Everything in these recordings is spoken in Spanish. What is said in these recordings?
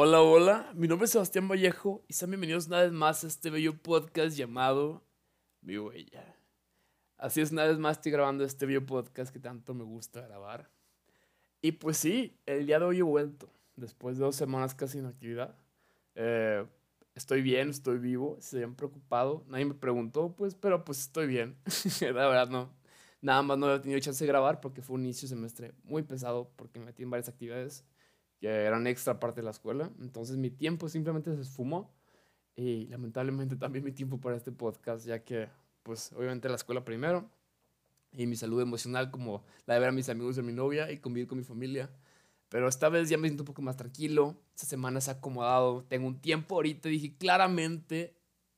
Hola, hola, mi nombre es Sebastián Vallejo y sean bienvenidos una vez más a este bello podcast llamado Mi Huella. Así es, una vez más estoy grabando este bello podcast que tanto me gusta grabar. Y pues sí, el día de hoy he vuelto, después de dos semanas casi en actividad. Eh, estoy bien, estoy vivo, se habían preocupado, nadie me preguntó, pues, pero pues estoy bien. La verdad no, nada más no he tenido chance de grabar porque fue un inicio de semestre muy pesado porque me metí en varias actividades que eran extra parte de la escuela. Entonces mi tiempo simplemente se esfumó y lamentablemente también mi tiempo para este podcast, ya que pues obviamente la escuela primero y mi salud emocional como la de ver a mis amigos de mi novia y convivir con mi familia. Pero esta vez ya me siento un poco más tranquilo, esta semana se ha acomodado, tengo un tiempo ahorita y dije claramente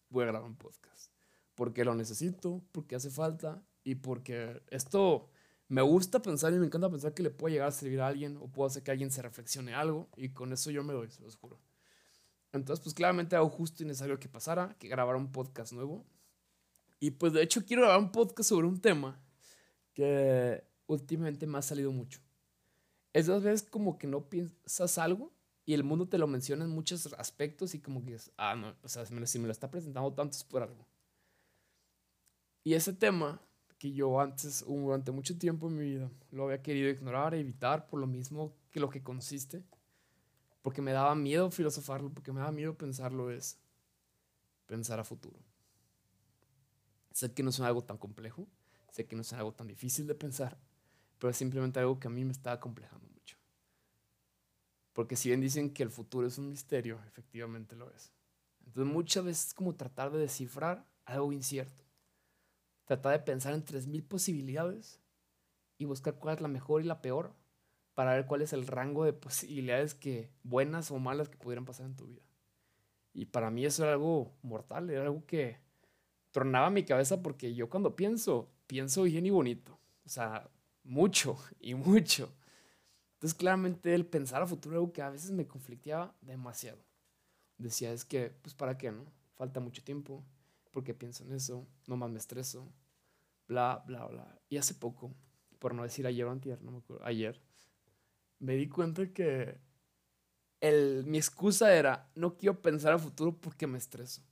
voy a grabar un podcast. Porque lo necesito, porque hace falta y porque esto me gusta pensar y me encanta pensar que le puedo llegar a servir a alguien o puedo hacer que alguien se reflexione algo y con eso yo me doy, se los juro. Entonces, pues claramente hago justo y necesario que pasara, que grabara un podcast nuevo. Y pues de hecho quiero grabar un podcast sobre un tema que últimamente me ha salido mucho. Esas veces como que no piensas algo y el mundo te lo menciona en muchos aspectos y como que es, ah, no, o sea, si me lo está presentando tanto es por algo. Y ese tema que yo antes, durante mucho tiempo en mi vida, lo había querido ignorar, evitar, por lo mismo que lo que consiste, porque me daba miedo filosofarlo, porque me daba miedo pensarlo, es pensar a futuro. Sé que no es algo tan complejo, sé que no es algo tan difícil de pensar, pero es simplemente algo que a mí me estaba complejando mucho. Porque si bien dicen que el futuro es un misterio, efectivamente lo es. Entonces muchas veces es como tratar de descifrar algo incierto tratar de pensar en 3.000 posibilidades y buscar cuál es la mejor y la peor para ver cuál es el rango de posibilidades que buenas o malas que pudieran pasar en tu vida. Y para mí eso era algo mortal, era algo que tronaba mi cabeza porque yo cuando pienso, pienso bien y bonito. O sea, mucho y mucho. Entonces claramente el pensar a futuro algo que a veces me conflicteaba demasiado. Decía, es que, pues para qué, ¿no? Falta mucho tiempo, porque pienso en eso, no más me estreso, bla, bla, bla. Y hace poco, por no decir ayer o antier, no me acuerdo, ayer, me di cuenta que el, mi excusa era, no quiero pensar al futuro porque me estreso.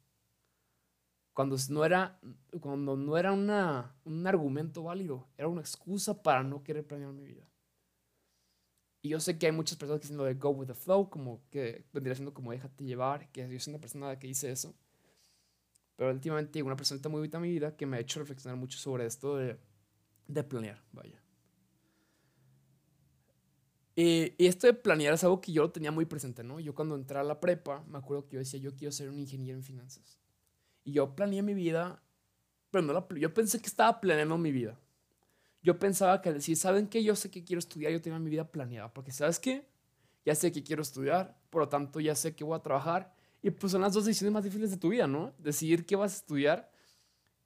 Cuando no era, cuando no era una, un argumento válido, era una excusa para no querer planear mi vida. Y yo sé que hay muchas personas que dicen lo de go with the flow, como que vendría siendo como déjate llevar, que yo soy una persona que dice eso. Pero últimamente una persona muy a mi vida que me ha hecho reflexionar mucho sobre esto de, de planear, vaya. Y, y, esto de planear es algo que yo lo tenía muy presente, ¿no? Yo cuando entré a la prepa, me acuerdo que yo decía, yo quiero ser un ingeniero en finanzas. Y yo planeé mi vida, pero no la, yo pensé que estaba planeando mi vida. Yo pensaba que decir, ¿saben qué? Yo sé que quiero estudiar, yo tenía mi vida planeada, porque ¿sabes qué? Ya sé que quiero estudiar, por lo tanto ya sé que voy a trabajar y pues son las dos decisiones más difíciles de tu vida, ¿no? Decidir qué vas a estudiar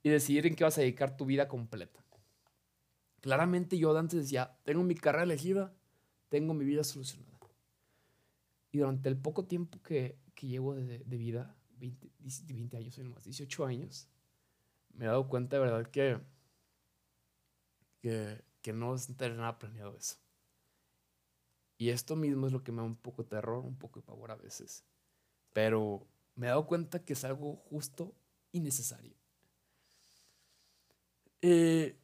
y decidir en qué vas a dedicar tu vida completa. Claramente yo antes decía, tengo mi carrera elegida, tengo mi vida solucionada. Y durante el poco tiempo que, que llevo de, de vida, 20, 20 años, más 18 años, me he dado cuenta de verdad que, que, que no es tener nada planeado eso. Y esto mismo es lo que me da un poco de terror, un poco de pavor a veces. Pero me he dado cuenta que es algo justo y necesario. Eh,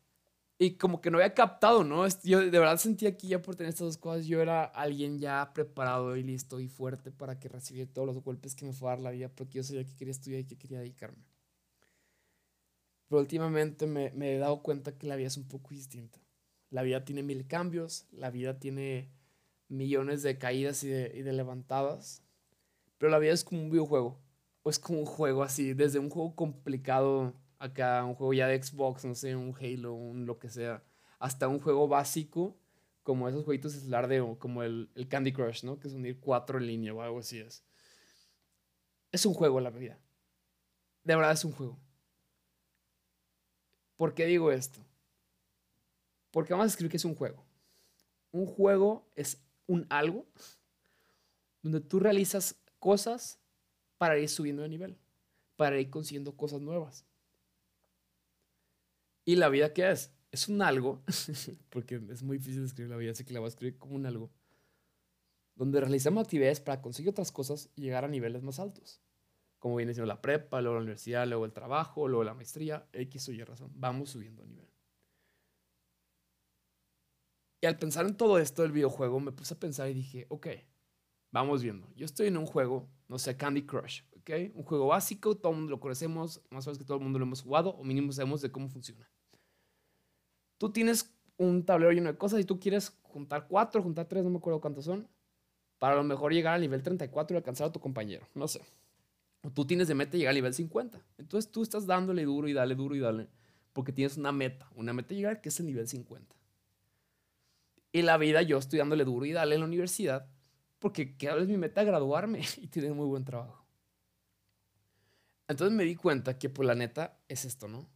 y como que no había captado, ¿no? Yo de verdad sentía que ya por tener estas dos cosas yo era alguien ya preparado y listo y fuerte para que recibiera todos los golpes que me fue a dar la vida porque yo sabía que quería estudiar y que quería dedicarme. Pero últimamente me, me he dado cuenta que la vida es un poco distinta. La vida tiene mil cambios, la vida tiene millones de caídas y de, y de levantadas. Pero la vida es como un videojuego. O es como un juego así, desde un juego complicado acá, un juego ya de Xbox, no sé, un Halo, un lo que sea, hasta un juego básico, como esos jueguitos de como el, el Candy Crush, ¿no? Que es unir cuatro en línea o algo así es. Es un juego la vida. De verdad es un juego. ¿Por qué digo esto? Porque vamos a escribir que es un juego. Un juego es un algo donde tú realizas cosas para ir subiendo de nivel, para ir consiguiendo cosas nuevas. ¿Y la vida qué es? Es un algo, porque es muy difícil escribir la vida, así que la voy a escribir como un algo, donde realizamos actividades para conseguir otras cosas y llegar a niveles más altos. Como viene siendo la prepa, luego la universidad, luego el trabajo, luego la maestría, X o Y razón. Vamos subiendo a nivel. Y al pensar en todo esto del videojuego, me puse a pensar y dije, ok, vamos viendo. Yo estoy en un juego, no sé, Candy Crush, Un juego básico, todo el mundo lo conocemos, más o menos que todo el mundo lo hemos jugado, o mínimo sabemos de cómo funciona. Tú tienes un tablero lleno de cosas y tú quieres juntar cuatro, juntar tres, no me acuerdo cuántos son, para a lo mejor llegar al nivel 34 y alcanzar a tu compañero, no sé. O tú tienes de meta llegar al nivel 50. Entonces tú estás dándole duro y dale, duro y dale, porque tienes una meta, una meta llegar que es el nivel 50. Y la vida yo estoy dándole duro y dale en la universidad porque cada vez mi meta graduarme y tener muy buen trabajo. Entonces me di cuenta que pues, la neta es esto, ¿no?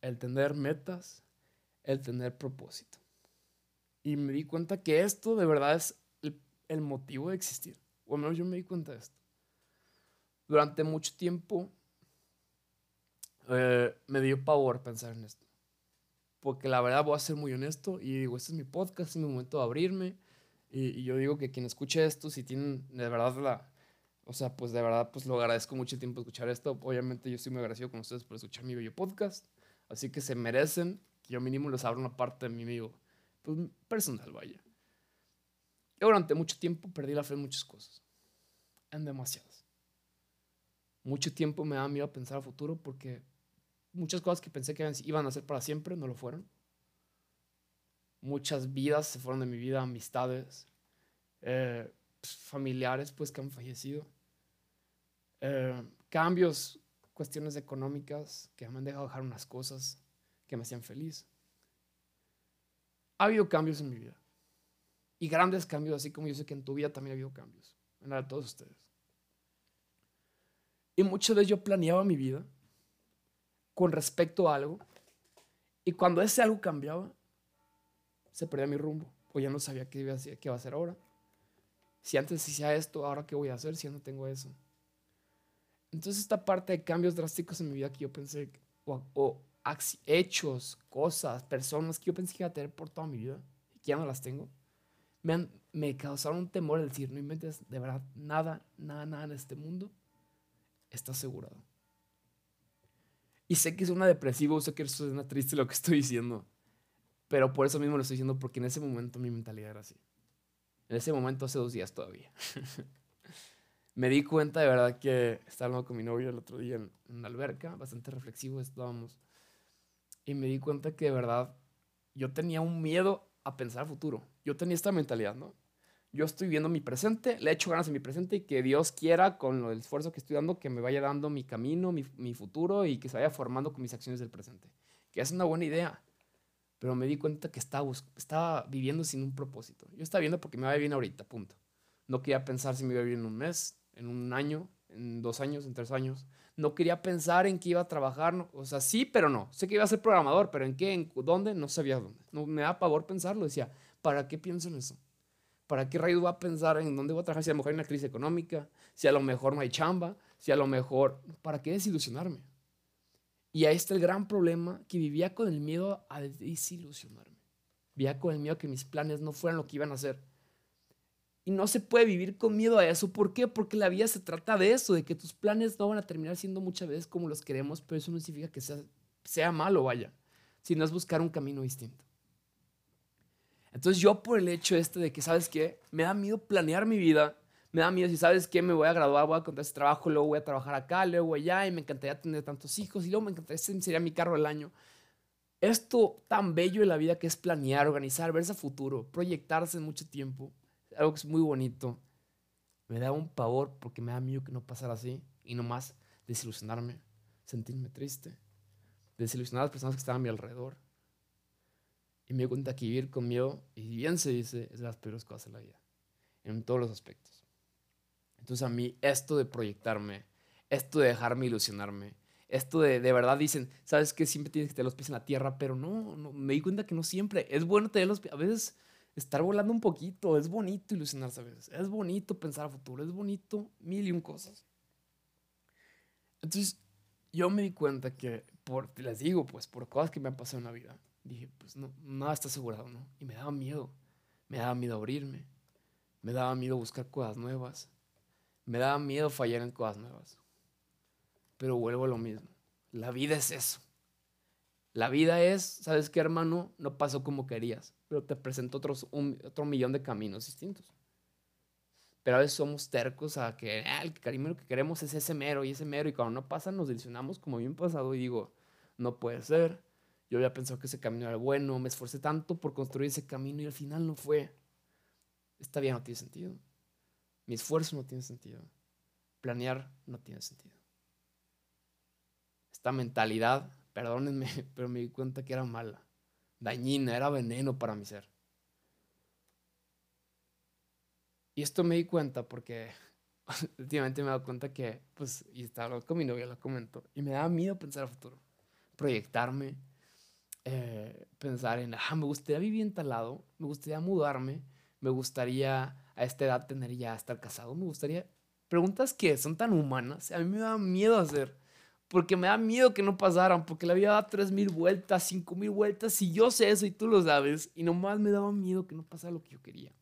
El tener metas, el tener propósito. Y me di cuenta que esto de verdad es el, motivo de existir. O al menos yo me di cuenta de esto. Durante mucho tiempo eh, me dio pavor pensar en esto porque la verdad voy a ser muy honesto y digo, este es mi podcast, es mi momento de abrirme. Y, yo digo que quien escuche esto, si tienen de verdad la, o sea, pues de verdad, pues lo agradezco mucho el tiempo de escuchar esto. Obviamente yo estoy muy agradecido con ustedes por escuchar mi bello podcast. Así que se merecen que yo mínimo les abra una parte de mi amigo, pues personal, vaya. Yo durante mucho tiempo perdí la fe en muchas cosas. En demasiadas. Mucho tiempo me da miedo a pensar a futuro porque Muchas cosas que pensé que iban a ser para siempre no lo fueron. Muchas vidas se fueron de mi vida, amistades, eh, pues, familiares pues que han fallecido. Eh, cambios, cuestiones económicas que me han dejado dejar unas cosas que me hacían feliz. Ha habido cambios en mi vida. Y grandes cambios, así como yo sé que en tu vida también ha habido cambios. En la de todos ustedes. Y muchas veces yo planeaba mi vida con respecto a algo. Y cuando ese algo cambiaba, se perdía mi rumbo. O ya no sabía qué iba a hacer, qué iba a hacer ahora. Si antes hacía esto, ahora qué voy a hacer si no tengo eso. Entonces esta parte de cambios drásticos en mi vida que yo pensé, o, hechos, cosas, personas que yo pensé que iba a tener por toda mi vida y que ya no las tengo, me, han, causaron un temor de decir, no inventes de verdad nada, nada, nada en este mundo está asegurado. Y sé que es una depresivo, sé que es una triste lo que estoy diciendo. Pero por eso mismo lo estoy diciendo, porque en ese momento mi mentalidad era así. En ese momento, hace dos días todavía. me di cuenta de verdad que estaba hablando con mi novio el otro día en, en la alberca, bastante reflexivo estábamos. Y me di cuenta que de verdad yo tenía un miedo a pensar futuro. Yo tenía esta mentalidad, ¿no? yo estoy viendo mi presente, le echo ganas en mi presente y que Dios quiera, con el esfuerzo que estoy dando, que me vaya dando mi camino, mi, futuro y que se vaya formando con mis acciones del presente. Que es una buena idea. Pero me di cuenta que estaba, estaba viviendo sin un propósito. Yo estaba viendo porque me va bien ahorita, punto. No quería pensar si me iba bien en un mes, en un año, en dos años, en tres años. No quería pensar en qué iba a trabajar. o sea, sí, pero no. Sé que iba a ser programador, pero en qué, en dónde, no sabía dónde. No, me da pavor pensarlo. Decía, ¿para qué pienso en eso? ¿Para qué rayos voy a pensar en dónde voy a trabajar si a lo mejor hay una crisis económica? Si a lo mejor no hay chamba, si a lo mejor... ¿Para qué desilusionarme? Y ahí está el gran problema, que vivía con el miedo a desilusionarme. Vivía con el miedo a que mis planes no fueran lo que iban a ser. Y no se puede vivir con miedo a eso. ¿Por qué? Porque la vida se trata de eso, de que tus planes no van a terminar siendo muchas veces como los queremos, pero eso no significa que sea, sea malo, vaya, sino es buscar un camino distinto. Entonces yo por el hecho este de que, ¿sabes qué? Me da miedo planear mi vida. Me da miedo si, ¿sabes qué? Me voy a graduar, voy a contar ese trabajo, luego voy a trabajar acá, luego allá, y me encantaría tener tantos hijos, y luego me encantaría, ese sería mi carro del año. Esto tan bello de la vida que es planear, organizar, verse a futuro, proyectarse en mucho tiempo, algo que es muy bonito. Me da un pavor porque me da miedo que no pasara así y nomás desilusionarme, sentirme triste, desilusionar a las personas que estaban a mi alrededor. Y me di cuenta que vivir con miedo, y bien se dice, es de las peores cosas de la vida, en todos los aspectos. Entonces a mí esto de proyectarme, esto de dejarme ilusionarme, esto de, de verdad dicen, sabes que siempre tienes que tener los pies en la tierra, pero no, no, me di cuenta que no siempre. Es bueno tener los pies, a veces estar volando un poquito. Es bonito ilusionarse a veces. Es bonito pensar a futuro. Es bonito mil y un cosas. Entonces, yo me di cuenta que, por, les digo, pues, por cosas que me han pasado en la vida, dije, pues, no, nada está asegurado, ¿no? Y me daba miedo. Me daba miedo abrirme. Me daba miedo buscar cosas nuevas. Me daba miedo fallar en cosas nuevas. Pero vuelvo a lo mismo. La vida es eso. La vida es, ¿sabes qué, hermano? No pasó como querías, pero te presentó otros, otro millón de caminos distintos. Pero a veces somos tercos a que ah, el cariño que queremos es ese mero y ese mero, y cuando no pasa nos desilusionamos como bien pasado y digo, no puede ser. Yo había pensado que ese camino era bueno, me esforcé tanto por construir ese camino y al final no fue. Esta vida no tiene sentido. Mi esfuerzo no tiene sentido. Planear no tiene sentido. Esta mentalidad perdónenme, pero me di cuenta que era mala, dañina, era veneno para mi ser. Y esto me di cuenta porque últimamente me he dado cuenta que, pues, y estaba con mi novia, lo comento, y me daba miedo pensar a futuro, proyectarme, eh, pensar en, ah, me gustaría vivir en tal lado, me gustaría mudarme, me gustaría a esta edad tener ya, estar casado, me gustaría, preguntas que son tan humanas, a mí me da miedo hacer porque me da miedo que no pasaran, porque la vida da tres mil vueltas, cinco mil vueltas, y yo sé eso y tú lo sabes, y nomás me daba miedo que no pasara lo que yo quería.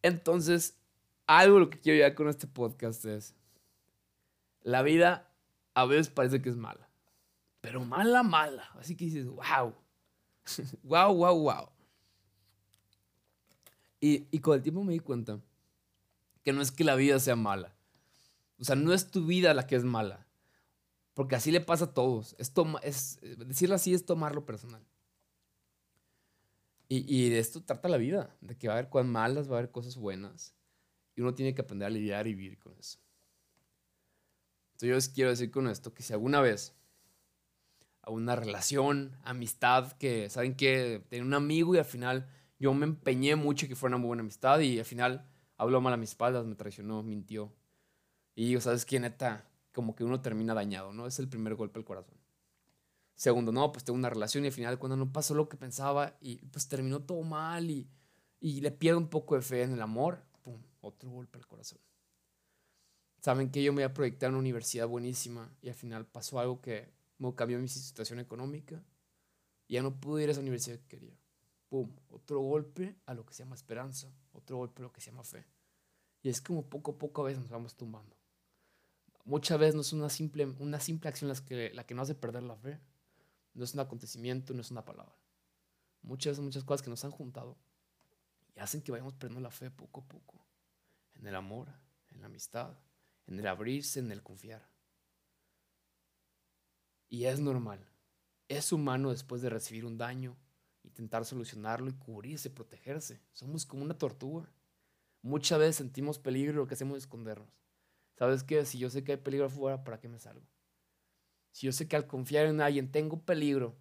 Entonces, algo lo que quiero llegar con este podcast es, la vida a veces parece que es mala, pero mala, mala. Así que dices, wow, wow, wow, wow. Y, con el tiempo me di cuenta que no es que la vida sea mala o sea, no es tu vida la que es mala. Porque así le pasa a todos. Es, es decirlo así es tomarlo personal. Y, y, de esto trata la vida, de que va a haber cosas malas, va a haber cosas buenas. Y uno tiene que aprender a lidiar y vivir con eso. Entonces yo les quiero decir con esto que si alguna vez a una relación, amistad, que saben que tenía un amigo y al final yo me empeñé mucho que fuera una muy buena amistad y al final habló mal a mis espaldas, me traicionó, mintió, y digo, ¿sabes qué? Neta, como que uno termina dañado, ¿no? Es el primer golpe al corazón. Segundo, no, pues tengo una relación y al final cuando no pasó lo que pensaba y pues terminó todo mal y, y le pierdo un poco de fe en el amor, ¡pum! Otro golpe al corazón. Saben que yo me iba a proyectar en una universidad buenísima y al final pasó algo que me cambió mi situación económica y ya no pude ir a esa universidad que quería. ¡Pum! Otro golpe a lo que se llama esperanza, otro golpe a lo que se llama fe. Y es como poco a poco a veces nos vamos tumbando muchas veces no es una simple, una simple acción la que, la que nos hace perder la fe. No es un acontecimiento, no es una palabra. Muchas, muchas cosas que nos han juntado y hacen que vayamos perdiendo la fe poco a poco. En el amor, en la amistad, en el abrirse, en el confiar. Y es normal. Es humano después de recibir un daño, intentar solucionarlo y cubrirse, protegerse. Somos como una tortuga. Muchas veces sentimos peligro y lo que hacemos es escondernos. ¿Sabes qué? Si yo sé que hay peligro afuera, ¿para qué me salgo? Si yo sé que al confiar en alguien tengo peligro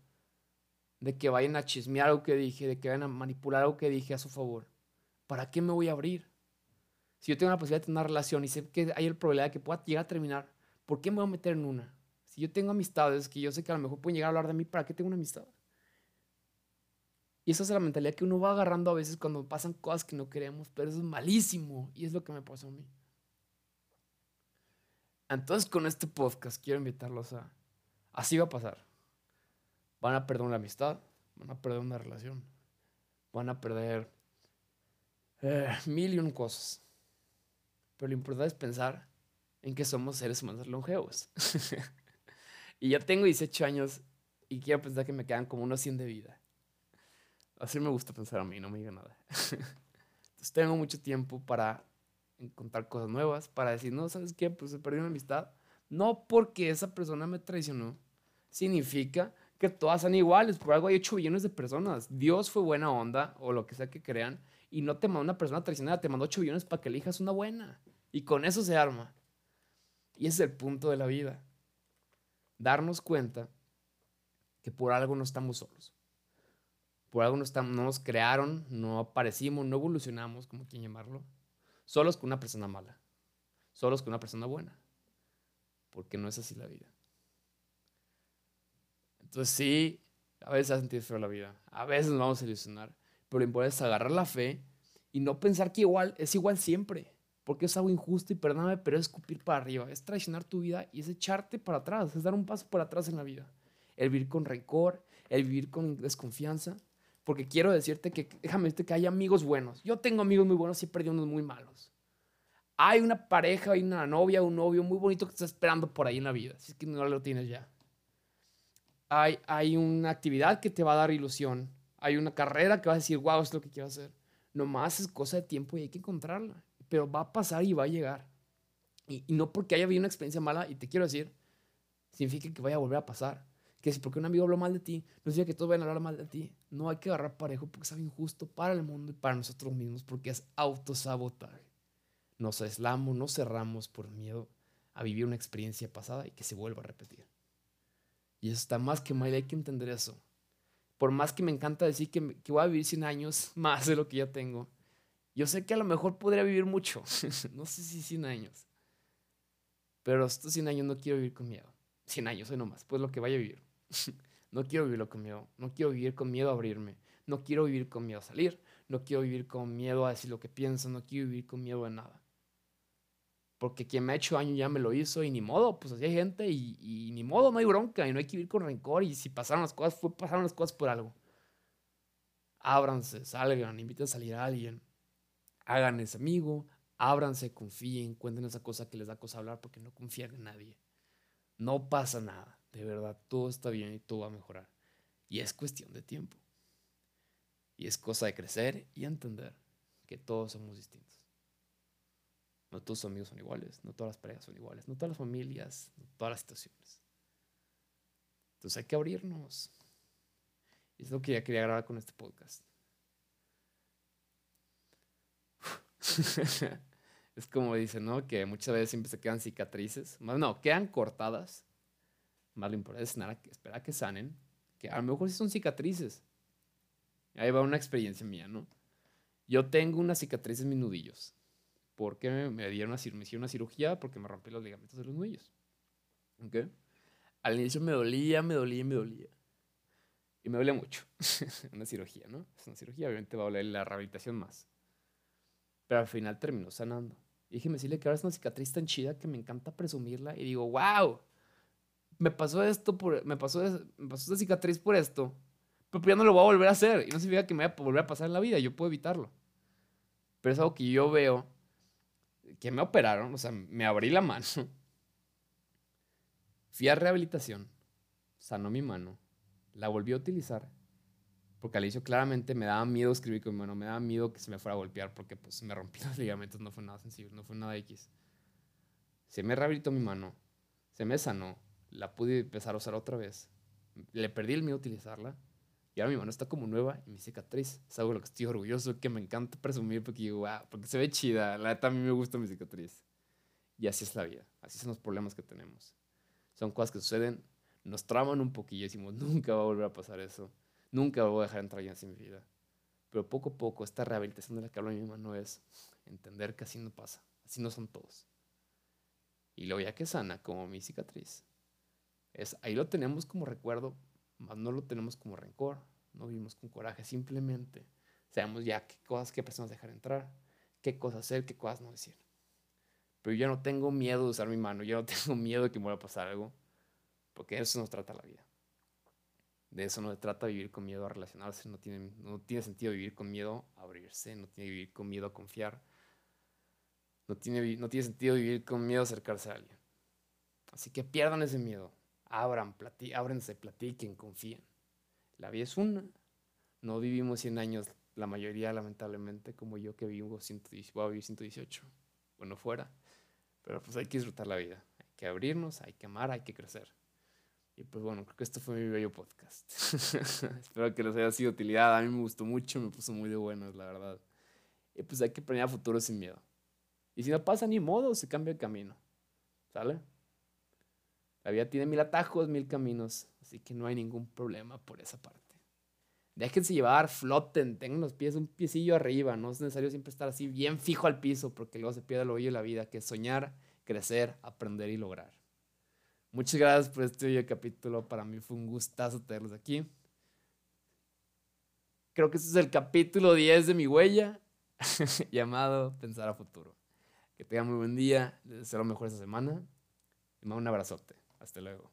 de que vayan a chismear algo que dije, de que vayan a manipular algo que dije a su favor, ¿para qué me voy a abrir? Si yo tengo la posibilidad de tener una relación y sé que hay el probabilidad de que pueda llegar a terminar, ¿por qué me voy a meter en una? Si yo tengo amistades que yo sé que a lo mejor pueden llegar a hablar de mí, ¿para qué tengo una amistad? Y esa es la mentalidad que uno va agarrando a veces cuando pasan cosas que no queremos, pero eso es malísimo y es lo que me pasó a mí. Entonces con este podcast quiero invitarlos a... Así va a pasar. Van a perder una amistad, van a perder una relación, van a perder eh, mil y un cosas. Pero lo importante es pensar en que somos seres humanos longevos. y ya tengo 18 años y quiero pensar que me quedan como unos 100 de vida. Así me gusta pensar a mí, no me diga nada. Entonces tengo mucho tiempo para encontrar cosas nuevas, para decir, no, ¿sabes qué? Pues se perdió una amistad. No porque esa persona me traicionó, significa que todas son iguales. Por algo hay 8 billones de personas. Dios fue buena onda, o lo que sea que crean, y no te mandó una persona traicionada, te mandó 8 billones para que elijas una buena. Y con eso se arma. Y es el punto de la vida. Darnos cuenta que por algo no estamos solos. Por algo no, no nos crearon, no aparecimos, no evolucionamos, como quien llamarlo solos con una persona mala, solos con una persona buena, porque no es así la vida. Entonces sí, a veces ha sentido feo la vida, a veces nos vamos a ilusionar, Pero lo importante es agarrar la fe y no pensar que igual es igual siempre. Porque es algo injusto y perdóname, pero es escupir para arriba. Es traicionar tu vida y es echarte para atrás. Es dar un paso para atrás en la vida. El vivir con rencor, el vivir con desconfianza. Porque quiero decirte que, déjame decirte que hay amigos buenos. Yo tengo amigos muy buenos y perdido unos muy malos. Hay una pareja, hay una novia, un novio muy bonito que está esperando por ahí en la vida. Si es que no lo tienes ya. Hay, hay una actividad que te va a dar ilusión. Hay una carrera que vas a decir, wow, es lo que quiero hacer. Nomás es cosa de tiempo y hay que encontrarla. Pero va a pasar y va a llegar. Y, y no porque haya habido una experiencia mala, y te quiero decir, significa que vaya a volver a pasar que si porque un amigo habló mal de ti, no significa que todos vayan a hablar mal de ti. No hay que agarrar parejo porque es algo injusto para el mundo y para nosotros mismos, porque es autosabotaje. Nos aislamos, nos cerramos por miedo a vivir una experiencia pasada y que se vuelva a repetir. Y eso está más que mal, hay que entender eso. Por más que me encanta decir que, que voy a vivir 100 años más de lo que ya tengo, yo sé que a lo mejor podría vivir mucho, no sé si 100 años, pero estos 100 años no quiero vivir con miedo. 100 años, hoy nomás, pues lo que vaya a vivir. no quiero vivirlo con miedo. No quiero vivir con miedo a abrirme. No quiero vivir con miedo a salir. No quiero vivir con miedo a decir lo que pienso. No quiero vivir con miedo a nada. Porque quien me ha hecho daño ya me lo hizo y ni modo, pues así hay gente y, y, ni modo, no hay bronca y no hay que vivir con rencor y si pasaron las cosas, fue, pasaron las cosas por algo. Ábranse, salgan, inviten a salir a alguien, hagan ese amigo, ábranse, confíen, cuenten esa cosa que les da cosa hablar porque no confían en nadie. No pasa nada. De verdad, todo está bien y todo va a mejorar. Y es cuestión de tiempo. Y es cosa de crecer y entender que todos somos distintos. No todos los amigos son iguales, no todas las parejas son iguales, no todas las familias, no todas las situaciones. Entonces hay que abrirnos. Es lo que ya quería grabar con este podcast. es como dicen, ¿no? Que muchas veces siempre se quedan cicatrices. Más no, quedan cortadas más lo importante es nada, esperar que sanen, que a lo mejor sí son cicatrices. Ahí va una experiencia mía, ¿no? Yo tengo unas cicatrices en mis nudillos. Porque me, dieron una, me hicieron una cirugía porque me rompí los ligamentos de los nudillos. ¿Ok? Al inicio me dolía, me dolía, me dolía. Y me duele mucho. una cirugía, ¿no? Es una cirugía, obviamente va a doler la rehabilitación más. Pero al final terminó sanando. Y dije, me decirle que ahora es una cicatriz tan chida que me encanta presumirla. Y digo, wow, me pasó esto, por, me, pasó, me pasó esta cicatriz por esto, pero ya no lo voy a volver a hacer. Y no significa que me vaya a volver a pasar en la vida, yo puedo evitarlo. Pero es algo que yo veo, que me operaron, o sea, me abrí la mano, fui a rehabilitación, sanó mi mano, la volví a utilizar, porque al inicio claramente me daba miedo escribir con mi mano, me daba miedo que se me fuera a golpear, porque pues me rompí los ligamentos, no fue nada sencillo, no fue nada X. Se me rehabilitó mi mano, se me sanó, la pude empezar a usar otra vez. Le perdí el miedo a utilizarla. Y ahora mi mano está como nueva y mi cicatriz. Es algo de lo que estoy orgulloso, que me encanta presumir porque digo, porque se ve chida. La neta a mí me gusta mi cicatriz. Y así es la vida. Así son los problemas que tenemos. Son cosas que suceden, nos traman un poquillo y decimos, nunca va a volver a pasar eso. Nunca voy a dejar entrar ya en mi vida. Pero poco a poco, esta rehabilitación la que hablo mi mano es entender que así no pasa. Así no son todos. Y luego ya que sana, como mi cicatriz, es, ahí lo tenemos como recuerdo, más no lo tenemos como rencor, no vivimos con coraje, simplemente sabemos ya qué cosas, qué personas dejar entrar, qué cosas hacer, qué cosas no decir. Pero yo no tengo miedo de usar mi mano, yo no tengo miedo de que me vaya a pasar algo, porque de eso nos trata la vida. De eso no se trata vivir con miedo a relacionarse, no tiene, no tiene sentido vivir con miedo a abrirse, no tiene vivir con miedo a confiar, no tiene, no tiene sentido vivir con miedo a acercarse a alguien. Así que pierdan ese miedo, abran, platí, ábrense, platiquen, confíen. La vida es una. No vivimos 100 años, la mayoría lamentablemente, como yo que vivo 118, voy a vivir 118, bueno, fuera. Pero pues hay que disfrutar la vida, hay que abrirnos, hay que amar, hay que crecer. Y pues bueno, creo que esto fue mi bello podcast. Espero que les haya sido utilidad. A mí me gustó mucho, me puso muy de buenas, la verdad. Y pues hay que planear futuro sin miedo. Y si no pasa ni modo, se cambia el camino. ¿Sale? La vida tiene mil atajos, mil caminos, así que no hay ningún problema por esa parte. Déjense llevar, floten, tengan los pies un piecillo arriba, no es necesario siempre estar así bien fijo al piso porque luego se pierde el oído de la vida, que es soñar, crecer, aprender y lograr. Muchas gracias por este video capítulo, para mí fue un gustazo tenerlos aquí. Creo que este es el capítulo 10 de mi huella llamado Pensar a Futuro. Que tengan muy buen día, les deseo lo mejor esta semana. Y mando un abrazote. Hasta luego.